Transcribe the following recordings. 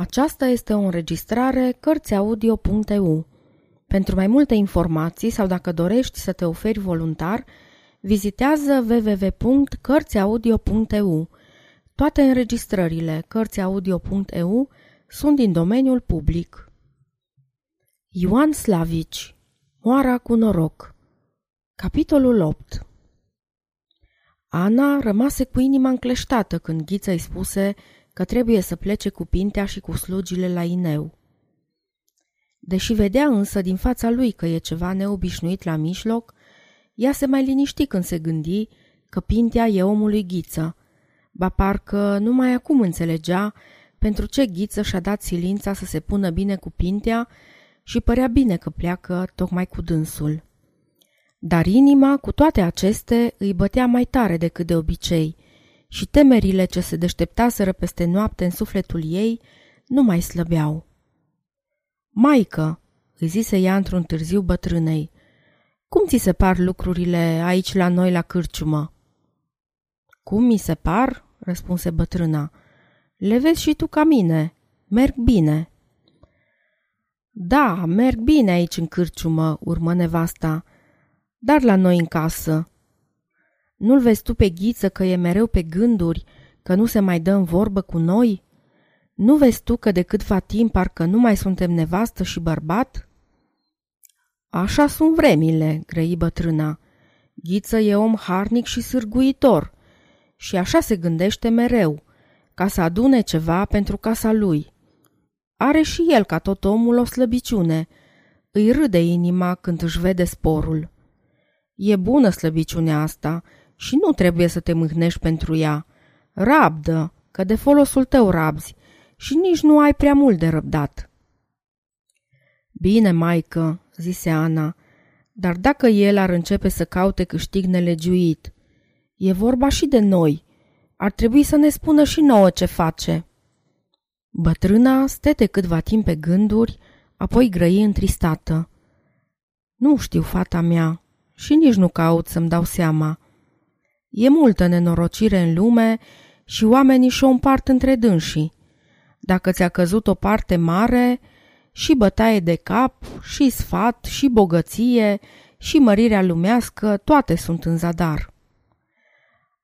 Aceasta este o înregistrare Cărțiaudio.eu. Pentru mai multe informații sau dacă dorești să te oferi voluntar, vizitează www.cărțiaudio.eu. Toate înregistrările Cărțiaudio.eu sunt din domeniul public. Ioan Slavici Moara cu noroc Capitolul 8 Ana rămase cu inima încleștată când Ghiță îi spuse că trebuie să plece cu Pintea și cu slugile la Ineu. Deși vedea însă din fața lui că e ceva neobișnuit la mijloc, ea se mai liniști când se gândi că Pintea e omul lui Ghiță, ba parcă numai acum înțelegea pentru ce Ghiță și-a dat silința să se pună bine cu Pintea și părea bine că pleacă tocmai cu dânsul. Dar inima, cu toate aceste, îi bătea mai tare decât de obicei și temerile ce se deșteptaseră peste noapte în sufletul ei nu mai slăbeau. Maică, îi zise ea într-un târziu bătrânei, cum ți se par lucrurile aici la noi la cârciumă? Cum mi se par? răspunse bătrâna. Le vezi și tu ca mine. Merg bine. Da, merg bine aici în cârciumă, urmă nevasta, dar la noi în casă. Nu-l vezi tu pe ghiță că e mereu pe gânduri, că nu se mai dă în vorbă cu noi? Nu vezi tu că de câtva timp parcă nu mai suntem nevastă și bărbat? Așa sunt vremile, grăi bătrâna. Ghiță e om harnic și sârguitor și așa se gândește mereu, ca să adune ceva pentru casa lui. Are și el, ca tot omul, o slăbiciune. Îi râde inima când își vede sporul. E bună slăbiciunea asta și nu trebuie să te mâhnești pentru ea. Rabdă, că de folosul tău rabzi și nici nu ai prea mult de răbdat. Bine, maică, zise Ana, dar dacă el ar începe să caute câștig nelegiuit, e vorba și de noi. Ar trebui să ne spună și nouă ce face. Bătrâna stete câtva timp pe gânduri, apoi grăi întristată. Nu știu, fata mea, și nici nu caut să-mi dau seama. E multă nenorocire în lume și oamenii și-o împart între dânsii. Dacă ți-a căzut o parte mare, și bătaie de cap, și sfat, și bogăție, și mărirea lumească, toate sunt în zadar.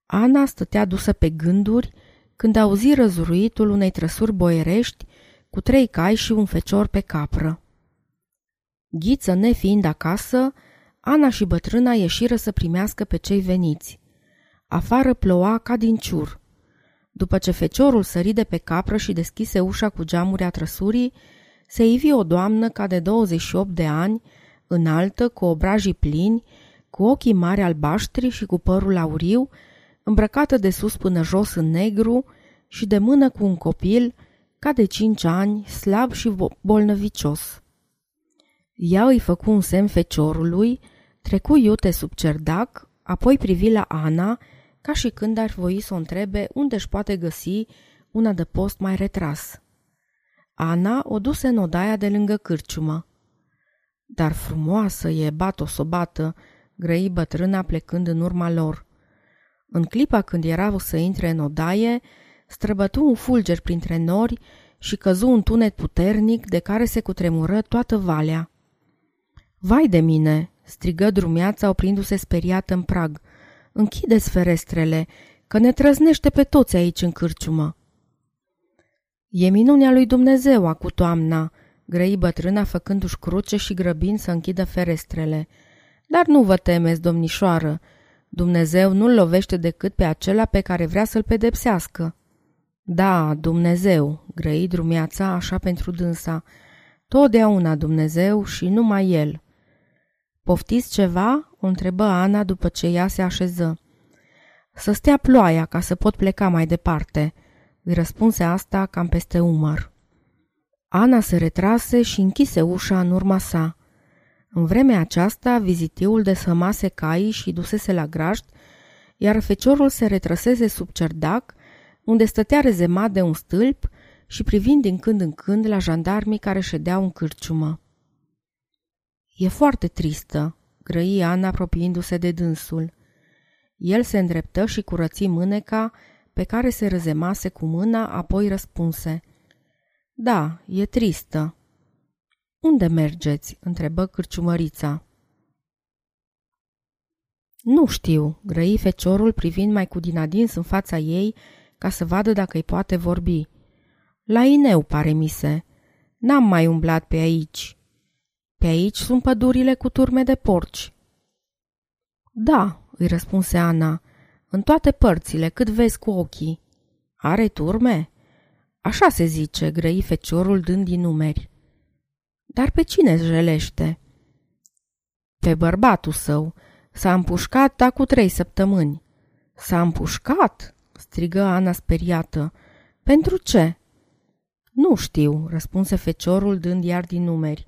Ana stătea dusă pe gânduri când auzi răzuruitul unei trăsuri boierești cu trei cai și un fecior pe capră. Ghiță nefiind acasă, Ana și bătrâna ieșiră să primească pe cei veniți. Afară ploua ca din ciur. După ce feciorul sări de pe capră și deschise ușa cu geamuri a trăsurii, se ivi o doamnă ca de 28 de ani, înaltă, cu obrajii plini, cu ochii mari albaștri și cu părul auriu, îmbrăcată de sus până jos în negru și de mână cu un copil, ca de cinci ani, slab și bolnăvicios. Ea îi făcu un semn feciorului, trecu iute sub cerdac, apoi privi la Ana, ca și când ar voi să o întrebe unde își poate găsi una de post mai retras. Ana o duse în odaia de lângă cârciumă. Dar frumoasă e, bat-o-sobată, grăi bătrâna plecând în urma lor. În clipa când erau să intre în odaie, străbătu un fulger printre nori și căzu un tunet puternic de care se cutremură toată valea. Vai de mine!" strigă drumeața oprindu-se speriată în prag. Închideți ferestrele, că ne trăznește pe toți aici în cârciumă." E minunea lui Dumnezeu acu toamna, grăi bătrâna făcându-și cruce și grăbind să închidă ferestrele. Dar nu vă temeți, domnișoară, Dumnezeu nu-l lovește decât pe acela pe care vrea să-l pedepsească. Da, Dumnezeu, grăi drumeața așa pentru dânsa, totdeauna Dumnezeu și numai El. Poftiți ceva?" o întrebă Ana după ce ea se așeză. Să stea ploaia ca să pot pleca mai departe," îi răspunse asta cam peste umăr. Ana se retrase și închise ușa în urma sa. În vremea aceasta, vizitiul desfămase caii și dusese la grajd, iar feciorul se retrăsese sub cerdac, unde stătea rezemat de un stâlp și privind din când în când la jandarmii care ședeau în cârciumă. E foarte tristă, grăi Ana apropiindu-se de dânsul. El se îndreptă și curăți mâneca pe care se răzemase cu mâna, apoi răspunse. Da, e tristă. Unde mergeți?" întrebă cârciumărița. Nu știu, grăi feciorul privind mai cu din adins în fața ei ca să vadă dacă îi poate vorbi. La Ineu, pare mise. N-am mai umblat pe aici. Pe aici sunt pădurile cu turme de porci. Da, îi răspunse Ana, în toate părțile, cât vezi cu ochii. Are turme? Așa se zice, grăi feciorul dând din numeri. Dar pe cine jelește? Pe bărbatul său. S-a împușcat da cu trei săptămâni. S-a împușcat? strigă Ana speriată. Pentru ce? Nu știu, răspunse feciorul dând iar din numeri.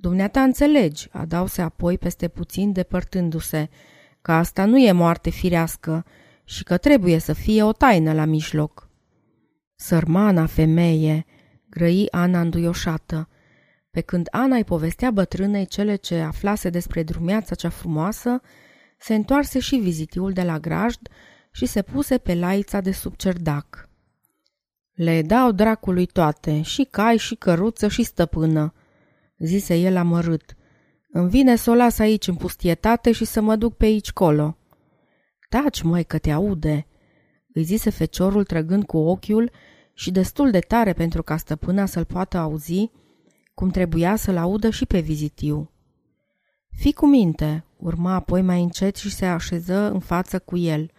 Dumneata înțelegi, adause apoi peste puțin depărtându-se, că asta nu e moarte firească și că trebuie să fie o taină la mijloc. Sărmana femeie, grăi Ana înduioșată. Pe când Ana îi povestea bătrânei cele ce aflase despre drumeața cea frumoasă, se întoarse și vizitiul de la grajd și se puse pe laița de sub cerdac. Le dau dracului toate, și cai, și căruță, și stăpână, zise el amărât. Îmi vine să o las aici în pustietate și să mă duc pe aici colo. Taci, măi, că te aude, îi zise feciorul trăgând cu ochiul și destul de tare pentru ca stăpâna să-l poată auzi, cum trebuia să-l audă și pe vizitiu. Fii cu minte, urma apoi mai încet și se așeză în față cu el.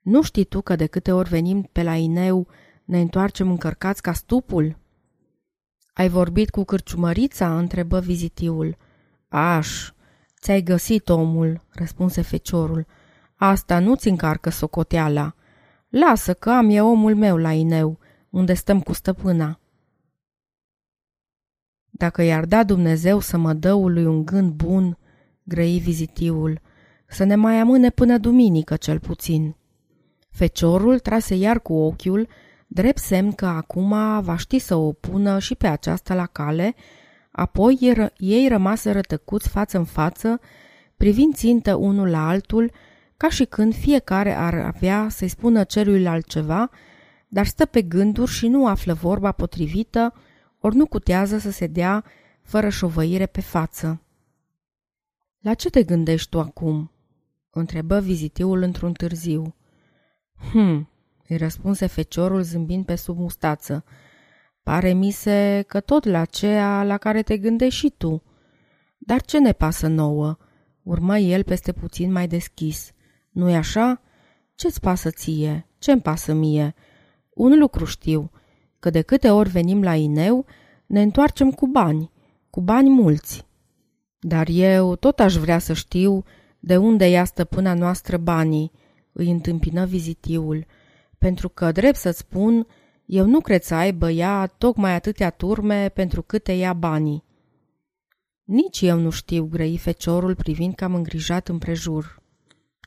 Nu știi tu că de câte ori venim pe la Ineu ne întoarcem încărcați ca stupul?" Ai vorbit cu cârciumărița?" întrebă vizitiul. Aș, ți-ai găsit omul," răspunse feciorul. Asta nu-ți încarcă socoteala. Lasă că am e omul meu la Ineu, unde stăm cu stăpâna." Dacă i-ar da Dumnezeu să mă dăului un gând bun, grăi vizitiul, să ne mai amâne până duminică cel puțin. Feciorul trase iar cu ochiul drept semn că acum va ști să o pună și pe aceasta la cale, apoi ei rămaseră tăcuți față în față, privind țintă unul la altul, ca și când fiecare ar avea să-i spună celuilalt ceva, dar stă pe gânduri și nu află vorba potrivită, ori nu cutează să se dea fără șovăire pe față. La ce te gândești tu acum?" întrebă vizitiul într-un târziu. Hm, îi răspunse feciorul zâmbind pe sub mustață. Pare mi se că tot la ceea la care te gândești și tu. Dar ce ne pasă nouă? Urmă el peste puțin mai deschis. Nu-i așa? Ce-ți pasă ție? Ce-mi pasă mie? Un lucru știu, că de câte ori venim la Ineu, ne întoarcem cu bani, cu bani mulți. Dar eu tot aș vrea să știu de unde ia stăpâna noastră banii, îi întâmpină vizitiul – pentru că, drept să spun, eu nu cred să aibă ea tocmai atâtea turme pentru câte ia banii. Nici eu nu știu, grăi feciorul privind cam îngrijat împrejur.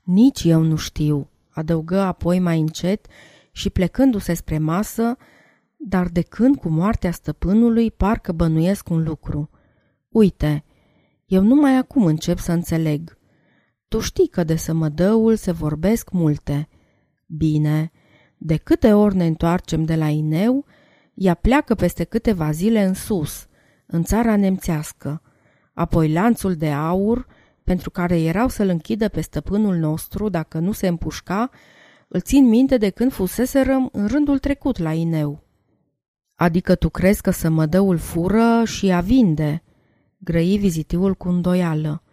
Nici eu nu știu, adăugă apoi mai încet și plecându-se spre masă, dar de când cu moartea stăpânului parcă bănuiesc un lucru. Uite, eu numai acum încep să înțeleg. Tu știi că de sămădăul se vorbesc multe. Bine, de câte ori ne întoarcem de la Ineu, ea pleacă peste câteva zile în sus, în țara nemțească. Apoi lanțul de aur, pentru care erau să-l închidă pe stăpânul nostru dacă nu se împușca, îl țin minte de când fuseserăm în rândul trecut la Ineu. Adică tu crezi că sămădăul fură și a vinde? Grăi vizitiul cu îndoială.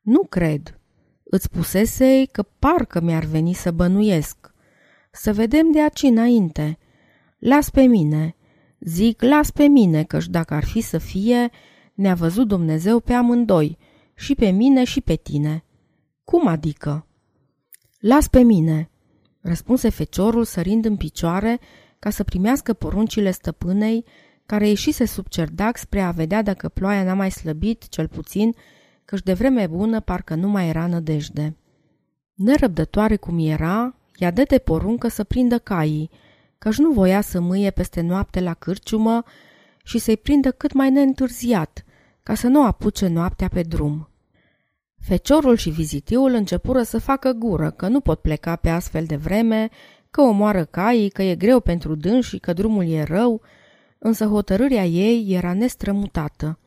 Nu cred. Îți spusese că parcă mi-ar veni să bănuiesc. Să vedem de aici înainte. Las pe mine. Zic, las pe mine, căci dacă ar fi să fie, ne-a văzut Dumnezeu pe amândoi, și pe mine și pe tine. Cum adică? Las pe mine, răspunse feciorul sărind în picioare ca să primească poruncile stăpânei, care ieșise sub cerdac spre a vedea dacă ploaia n-a mai slăbit, cel puțin, căci de vreme bună parcă nu mai era nădejde. Nerăbdătoare cum era, I-a de poruncă să prindă caii, căci nu voia să mâie peste noapte la cârciumă și să-i prindă cât mai neîntârziat, ca să nu apuce noaptea pe drum. Feciorul și vizitiul începură să facă gură că nu pot pleca pe astfel de vreme, că omoară caii, că e greu pentru dâns și că drumul e rău, însă hotărârea ei era nestrămutată.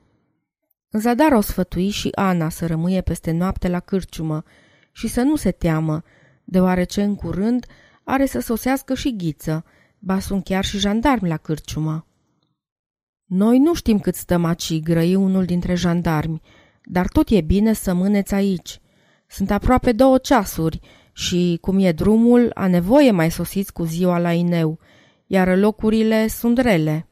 În zadar o sfătui și Ana să rămâie peste noapte la cârciumă și să nu se teamă, deoarece în curând are să sosească și ghiță, ba sunt chiar și jandarmi la cârciumă. Noi nu știm cât stăm aici, grăi unul dintre jandarmi, dar tot e bine să mâneți aici. Sunt aproape două ceasuri și, cum e drumul, a nevoie mai sosiți cu ziua la Ineu, iar locurile sunt rele.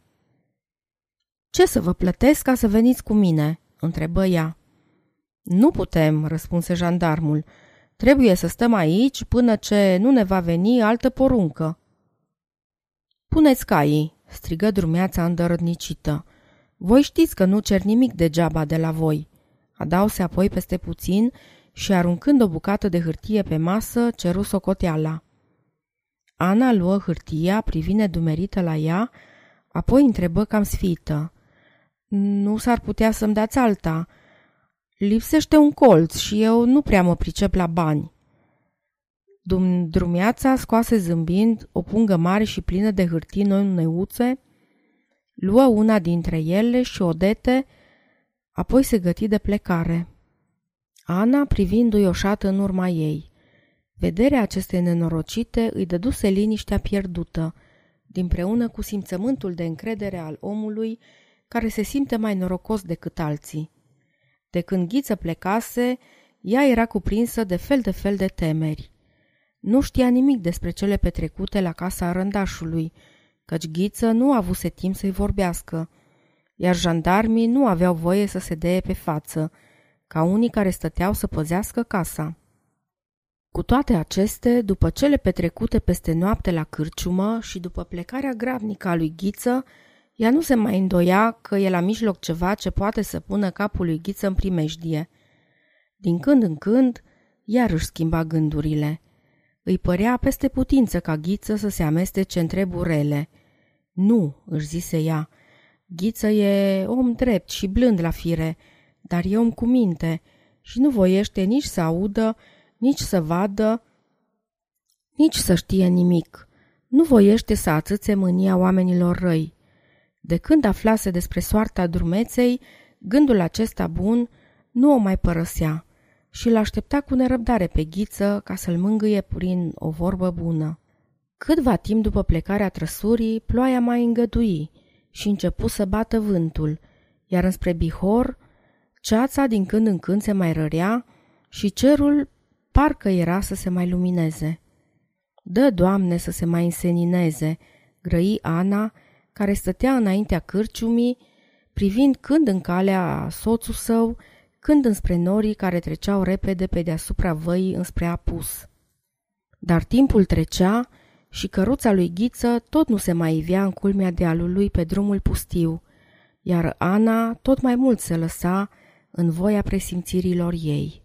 Ce să vă plătesc ca să veniți cu mine?" întrebă ea. Nu putem," răspunse jandarmul. Trebuie să stăm aici până ce nu ne va veni altă poruncă." Puneți caii, strigă drumeața îndărădnicită. Voi știți că nu cer nimic degeaba de la voi. Adause apoi peste puțin și aruncând o bucată de hârtie pe masă, ceru socoteala. Ana luă hârtia, privine dumerită la ea, apoi întrebă cam sfită. Nu s-ar putea să-mi dați alta. Lipsește un colț și eu nu prea mă pricep la bani. Dum drumeața scoase zâmbind o pungă mare și plină de hârtii noi luă una dintre ele și o dete, apoi se găti de plecare. Ana privindu-i oșată în urma ei. Vederea acestei nenorocite îi dăduse liniștea pierdută, dinpreună cu simțământul de încredere al omului care se simte mai norocos decât alții. De când ghiță plecase, ea era cuprinsă de fel de fel de temeri. Nu știa nimic despre cele petrecute la casa rândașului, căci Ghiță nu avuse timp să-i vorbească, iar jandarmii nu aveau voie să se deie pe față, ca unii care stăteau să păzească casa. Cu toate aceste, după cele petrecute peste noapte la cârciumă și după plecarea gravnică a lui Ghiță, ea nu se mai îndoia că e la mijloc ceva ce poate să pună capul lui Ghiță în primejdie. Din când în când, iar își schimba gândurile. Îi părea peste putință ca Ghiță să se amestece în treburi rele. Nu, își zise ea, Ghiță e om drept și blând la fire, dar e om cu minte și nu voiește nici să audă, nici să vadă, nici să știe nimic. Nu voiește să atâțe mânia oamenilor răi. De când aflase despre soarta drumeței, gândul acesta bun nu o mai părăsea și l aștepta cu nerăbdare pe ghiță ca să-l mângâie prin o vorbă bună. Câtva timp după plecarea trăsurii, ploaia mai îngădui și începu să bată vântul, iar înspre Bihor, ceața din când în când se mai rărea și cerul parcă era să se mai lumineze. Dă, Doamne, să se mai însenineze, grăi Ana, care stătea înaintea cârciumii, privind când în calea soțul său, când înspre norii care treceau repede pe deasupra văii înspre apus. Dar timpul trecea și căruța lui Ghiță tot nu se mai ivea în culmea dealului pe drumul pustiu, iar Ana tot mai mult se lăsa în voia presimțirilor ei.